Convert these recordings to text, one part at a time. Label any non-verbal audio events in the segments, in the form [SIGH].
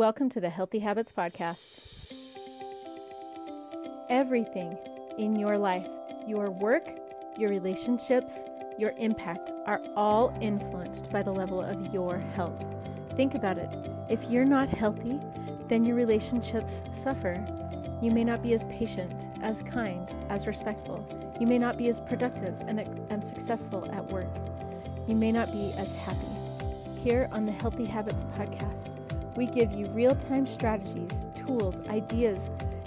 Welcome to the Healthy Habits Podcast. Everything in your life, your work, your relationships, your impact are all influenced by the level of your health. Think about it. If you're not healthy, then your relationships suffer. You may not be as patient, as kind, as respectful. You may not be as productive and, and successful at work. You may not be as happy. Here on the Healthy Habits Podcast, we give you real time strategies, tools, ideas,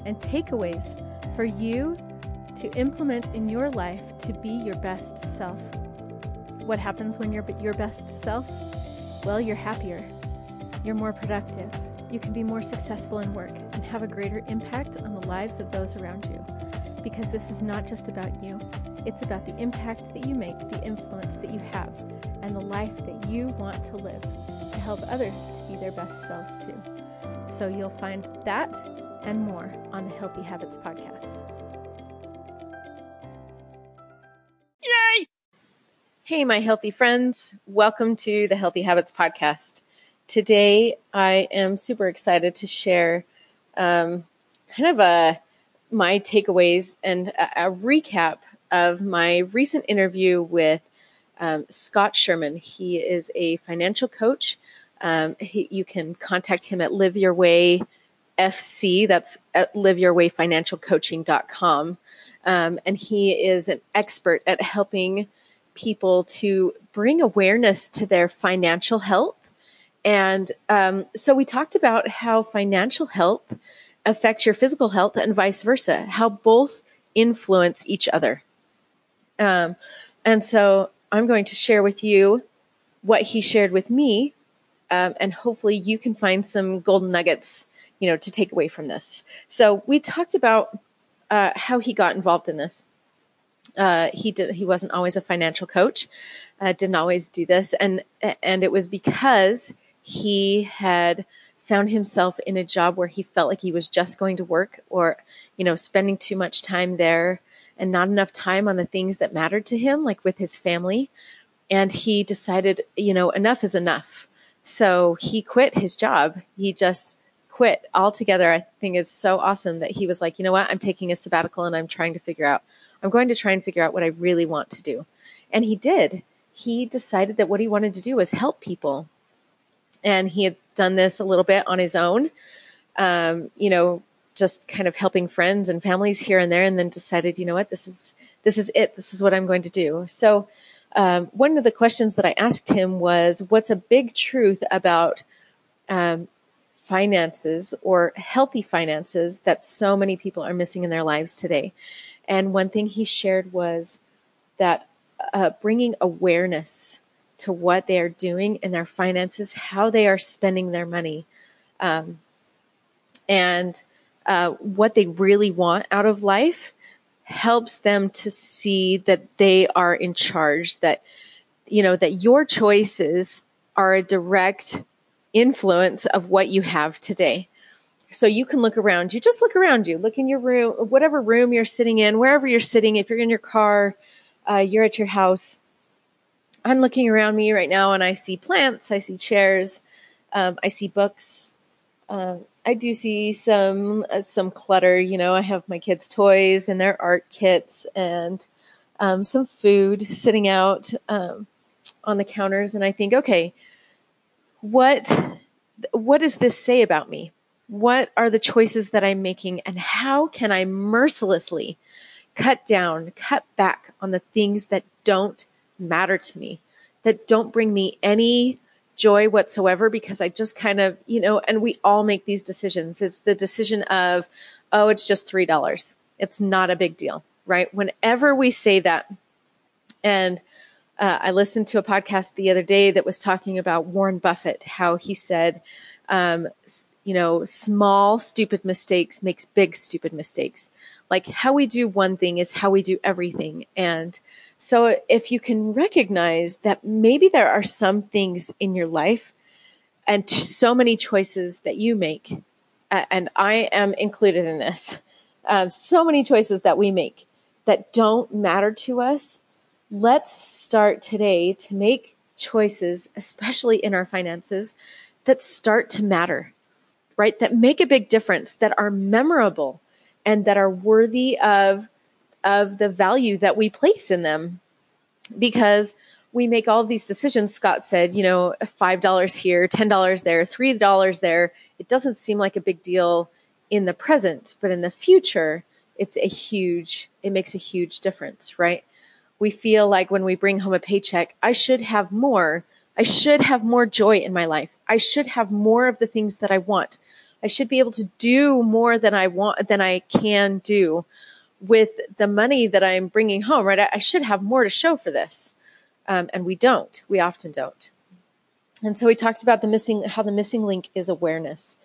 and takeaways for you to implement in your life to be your best self. What happens when you're your best self? Well, you're happier, you're more productive, you can be more successful in work, and have a greater impact on the lives of those around you. Because this is not just about you, it's about the impact that you make, the influence that you have, and the life that you want to live to help others be their best selves too. So you'll find that and more on the Healthy Habits Podcast. Yay! Hey, my healthy friends. Welcome to the Healthy Habits Podcast. Today, I am super excited to share um, kind of a my takeaways and a, a, recap of my recent interview with um, Scott Sherman. He is a financial coach um, he, you can contact him at Live Your Way FC. That's at liveyourwayfinancialcoaching.com. Um, and he is an expert at helping people to bring awareness to their financial health. And um, so we talked about how financial health affects your physical health and vice versa, how both influence each other. Um, and so I'm going to share with you what he shared with me um, and hopefully you can find some golden nuggets, you know, to take away from this. So we talked about uh, how he got involved in this. Uh, he did. He wasn't always a financial coach. Uh, didn't always do this, and and it was because he had found himself in a job where he felt like he was just going to work, or you know, spending too much time there and not enough time on the things that mattered to him, like with his family. And he decided, you know, enough is enough. So he quit his job. He just quit altogether. I think it's so awesome that he was like, you know what? I'm taking a sabbatical and I'm trying to figure out, I'm going to try and figure out what I really want to do. And he did. He decided that what he wanted to do was help people. And he had done this a little bit on his own, um, you know, just kind of helping friends and families here and there, and then decided, you know what, this is this is it. This is what I'm going to do. So um, one of the questions that I asked him was, What's a big truth about um, finances or healthy finances that so many people are missing in their lives today? And one thing he shared was that uh, bringing awareness to what they are doing in their finances, how they are spending their money, um, and uh, what they really want out of life helps them to see that they are in charge, that, you know, that your choices are a direct influence of what you have today. So you can look around you, just look around you, look in your room, whatever room you're sitting in, wherever you're sitting, if you're in your car, uh, you're at your house. I'm looking around me right now and I see plants, I see chairs, um, I see books, um, I do see some uh, some clutter. You know, I have my kids' toys and their art kits and um, some food sitting out um, on the counters, and I think, okay, what what does this say about me? What are the choices that I'm making, and how can I mercilessly cut down, cut back on the things that don't matter to me, that don't bring me any joy whatsoever because I just kind of, you know, and we all make these decisions. It's the decision of, oh, it's just $3. It's not a big deal, right? Whenever we say that, and uh, I listened to a podcast the other day that was talking about Warren Buffett, how he said, um, you know, small, stupid mistakes makes big, stupid mistakes. Like how we do one thing is how we do everything. And so if you can recognize that maybe there are some things in your life and so many choices that you make, and I am included in this, um, so many choices that we make that don't matter to us, let's start today to make choices, especially in our finances, that start to matter. right? That make a big difference, that are memorable and that are worthy of, of the value that we place in them. Because we make all of these decisions. Scott said, you know, $5 here, $10 there, $3 there. It doesn't seem like a big deal in the present, but in the future, it's a huge, it makes a huge difference, right? We feel like when we bring home a paycheck, I should have more. I should have more joy in my life. I should have more of the things that I want. I should be able to do more than I want, than I can do with the money that I'm bringing home, right? I, I should have more to show for this. Um, and we don't. We often don't. And so he talks about the missing, how the missing link is awareness.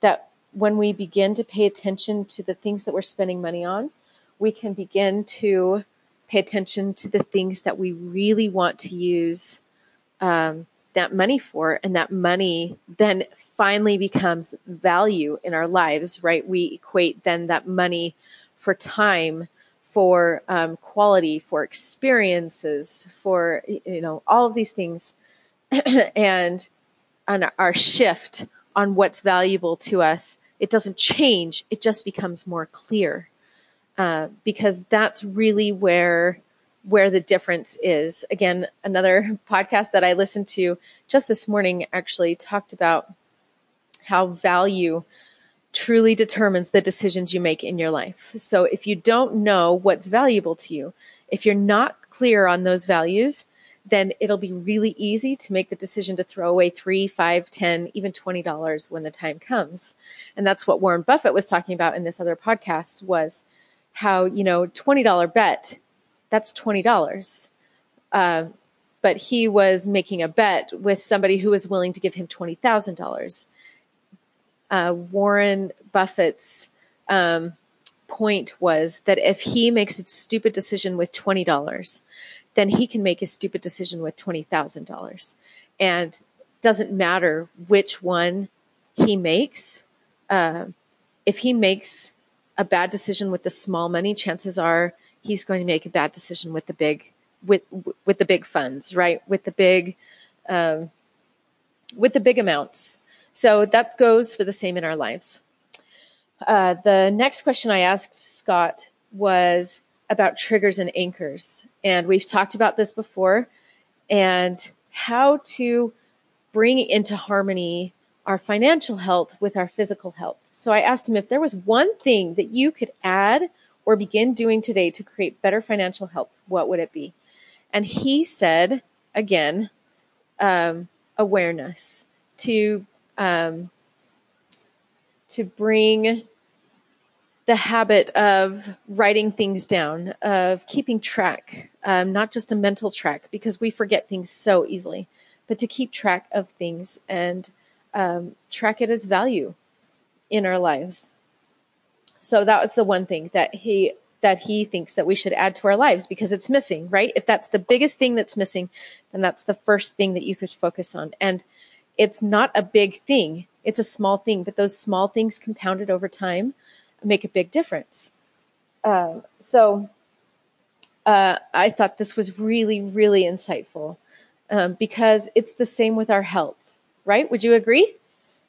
That when we begin to pay attention to the things that we're spending money on, we can begin to pay attention to the things that we really want to use um, that money for. And that money then finally becomes value in our lives, right? We equate then that money for time for um, quality, for experiences, for you know all of these things, [CLEARS THROAT] and on our shift on what's valuable to us, it doesn't change. It just becomes more clear uh, because that's really where where the difference is. Again, another [LAUGHS] podcast that I listened to just this morning actually talked about how value truly determines the decisions you make in your life. So if you don't know what's valuable to you, if you're not clear on those values, then it'll be really easy to make the decision to throw away three, five, ten, even twenty dollars when the time comes. And that's what Warren Buffett was talking about in this other podcast was how, you know, twenty dollar bet, that's twenty dollars. Uh, but he was making a bet with somebody who was willing to give him twenty thousand dollars uh, Warren Buffett's um, point was that if he makes a stupid decision with twenty dollars, then he can make a stupid decision with twenty thousand dollars, and doesn't matter which one he makes. Uh, if he makes a bad decision with the small money, chances are he's going to make a bad decision with the big with with the big funds, right? With the big um, with the big amounts. So that goes for the same in our lives. Uh, the next question I asked Scott was about triggers and anchors. And we've talked about this before and how to bring into harmony our financial health with our physical health. So I asked him if there was one thing that you could add or begin doing today to create better financial health, what would it be? And he said, again, um, awareness to um, to bring the habit of writing things down, of keeping track, um, not just a mental track, because we forget things so easily, but to keep track of things and um, track it as value in our lives. So that was the one thing that he that he thinks that we should add to our lives because it's missing, right? If that's the biggest thing that's missing, then that's the first thing that you could focus on. And it's not a big thing. It's a small thing, but those small things compounded over time make a big difference. Uh, so uh, I thought this was really, really insightful um, because it's the same with our health, right? Would you agree?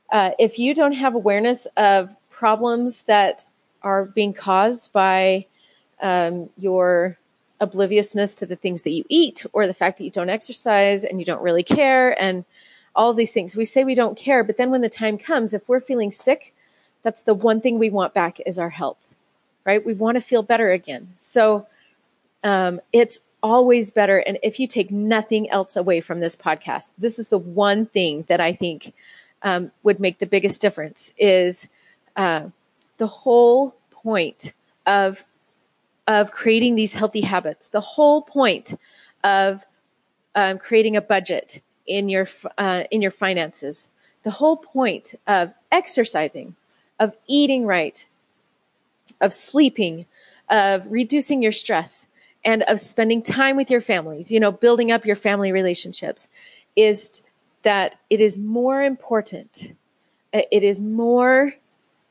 Uh, if you don't have awareness of problems that are being caused by um, your obliviousness to the things that you eat or the fact that you don't exercise and you don't really care and all these things. We say we don't care, but then when the time comes, if we're feeling sick, that's the one thing we want back is our health, right? We want to feel better again. So um, it's always better. And if you take nothing else away from this podcast, this is the one thing that I think um, would make the biggest difference is uh, the whole point of of creating these healthy habits. The whole point of um, creating a budget in your uh, in your finances. The whole point of exercising, of eating right, of sleeping, of reducing your stress, and of spending time with your families, you know, building up your family relationships, is that it is more important, uh, it is more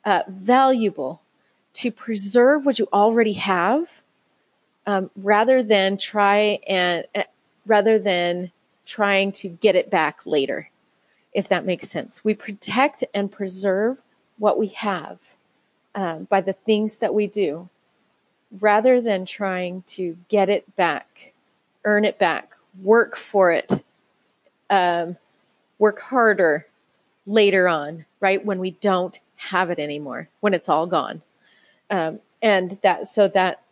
uh, valuable to preserve what you already have um, rather than try and uh, rather than trying to get it back later, if that makes sense. We protect and preserve what we have um, by the things that we do rather than trying to get it back, earn it back, work for it, um, work harder later on, right? When we don't have it anymore, when it's all gone. Um, and that, so that,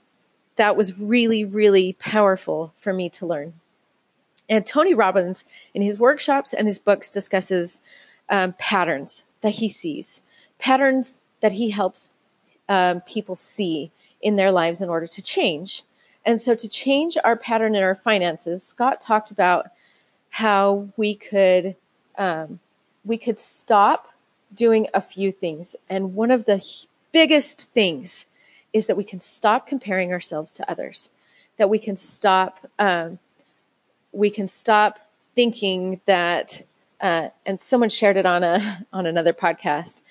that was really, really powerful for me to learn. And Tony Robbins, in his workshops and his books, discusses um, patterns that he sees, patterns that he helps um, people see in their lives in order to change. And so, to change our pattern in our finances, Scott talked about how we could um, we could stop doing a few things. And one of the biggest things is that we can stop comparing ourselves to others. That we can stop um, we can stop thinking that. Uh, and someone shared it on a [LAUGHS] on another podcast.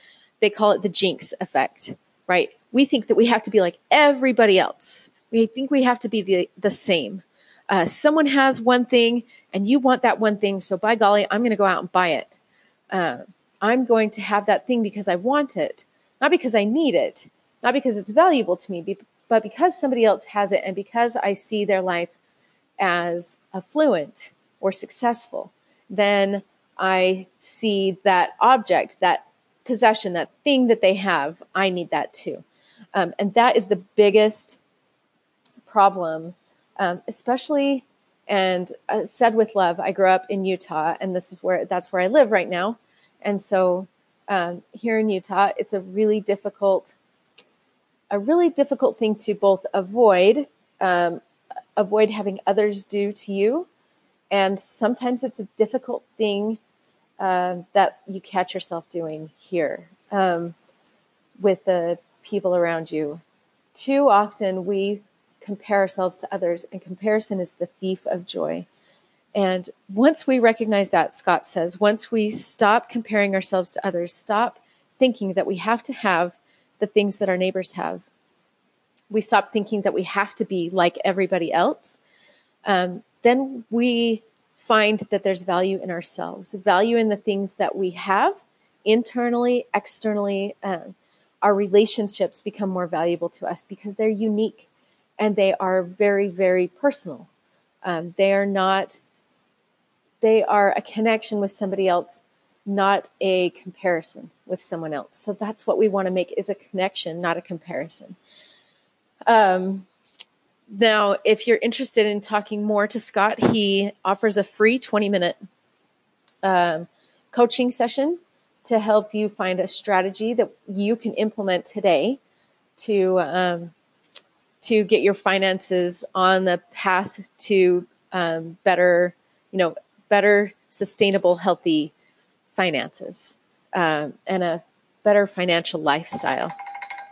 They call it the jinx effect, right? We think that we have to be like everybody else. We think we have to be the the same. Uh, someone has one thing and you want that one thing, so by golly, I'm going to go out and buy it. Uh, I'm going to have that thing because I want it, not because I need it, not because it's valuable to me, but because somebody else has it and because I see their life as affluent or successful, then I see that object, that possession, that thing that they have, I need that too. Um, and that is the biggest problem, um, especially and uh, said with love. I grew up in Utah, and this is where that's where I live right now. And so um, here in Utah, it's a really difficult, a really difficult thing to both avoid, um, avoid having others do to you, and sometimes it's a difficult thing um, that you catch yourself doing here um, with the people around you. Too often we compare ourselves to others, and comparison is the thief of joy. And once we recognize that, Scott says, once we stop comparing ourselves to others, stop thinking that we have to have the things that our neighbors have, we stop thinking that we have to be like everybody else, um, then we find that there's value in ourselves, value in the things that we have internally, externally. Um, our relationships become more valuable to us because they're unique and they are very, very personal. Um, they are not they are a connection with somebody else, not a comparison with someone else. So that's what we want to make is a connection, not a comparison. Um, now, if you're interested in talking more to Scott, he offers a free 20 minute um, coaching session to help you find a strategy that you can implement today to um, to get your finances on the path to um, better, you know, better, sustainable, healthy finances um, and a better financial lifestyle.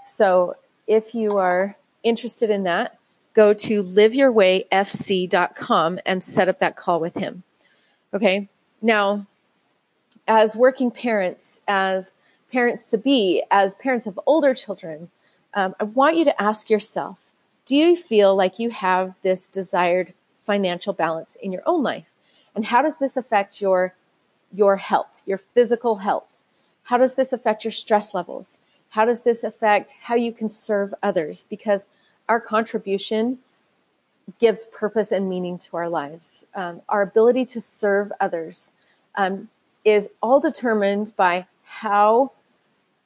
So if you are interested in that, go to liveyourwayfc.com and set up that call with him. Okay. Now, as working parents, as parents to be, as parents of older children, um, I want you to ask yourself do you feel like you have this desired financial balance in your own life? And how does this affect your your health, your physical health? How does this affect your stress levels? How does this affect how you can serve others? Because our contribution gives purpose and meaning to our lives. Um, our ability to serve others um, is all determined by how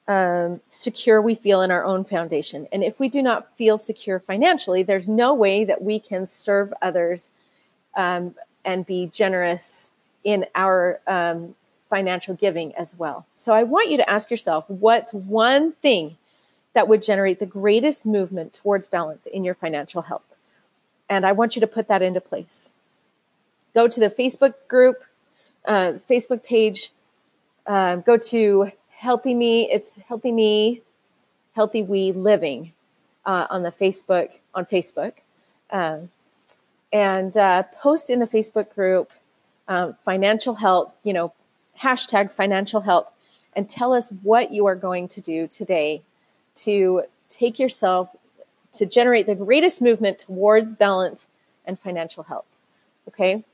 um, secure we feel in our own foundation. And if we do not feel secure financially, there's no way that we can serve others um, and be generous in our um, financial giving as well. So I want you to ask yourself what's one thing that would generate the greatest movement towards balance in your financial health? And I want you to put that into place. Go to the Facebook group, uh, Facebook page, uh, go to Healthy Me. It's Healthy Me, Healthy We Living uh, on the Facebook on Facebook. Um, and uh, post in the Facebook group um, financial health, you know, hashtag financial health, and tell us what you are going to do today to take yourself to generate the greatest movement towards balance and financial health. Okay.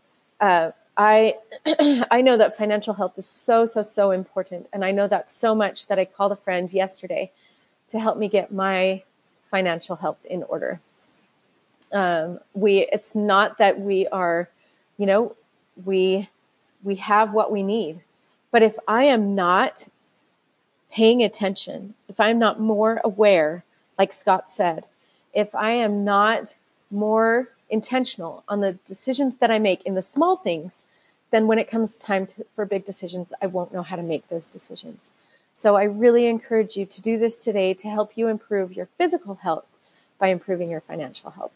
Uh, I [CLEARS THROAT] I know that financial health is so so so important, and I know that so much that I called a friend yesterday to help me get my financial health in order. Um, we it's not that we are, you know, we we have what we need, but if I am not paying attention, if I'm not more aware, like Scott said, if I am not more intentional on the decisions that I make in the small things, then when it comes time to, for big decisions, I won't know how to make those decisions. So I really encourage you to do this today to help you improve your physical health by improving your financial health.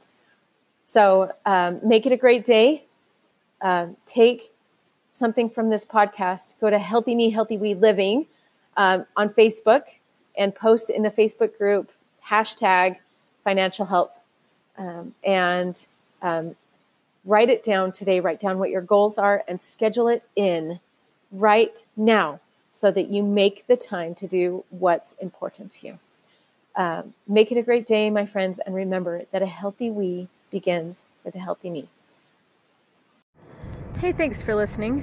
So um, make it a great day. Uh, take something from this podcast. Go to Healthy Me, Healthy We Living um, on Facebook and post in the Facebook group hashtag financial health um, and um, write it down today. Write down what your goals are and schedule it in right now so that you make the time to do what's important to you. Um, make it a great day, my friends, and remember that a healthy we begins with a healthy me. Hey, thanks for listening.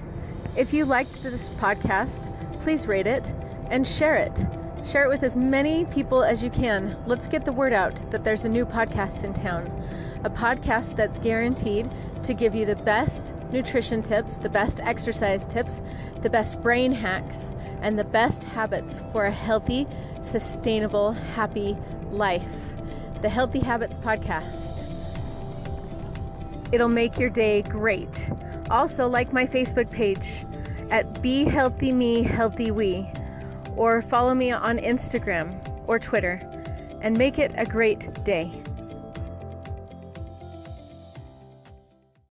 If you liked this podcast, please rate it and share it. Share it with as many people as you can. Let's get the word out that there's a new podcast in town. A podcast that's guaranteed to give you the best nutrition tips, the best exercise tips, the best brain hacks, and the best habits for a healthy, sustainable, happy life. The Healthy Habits Podcast. It'll make your day great. Also, like my Facebook page at Be Healthy Me, Healthy We or follow me on Instagram or Twitter and make it a great day.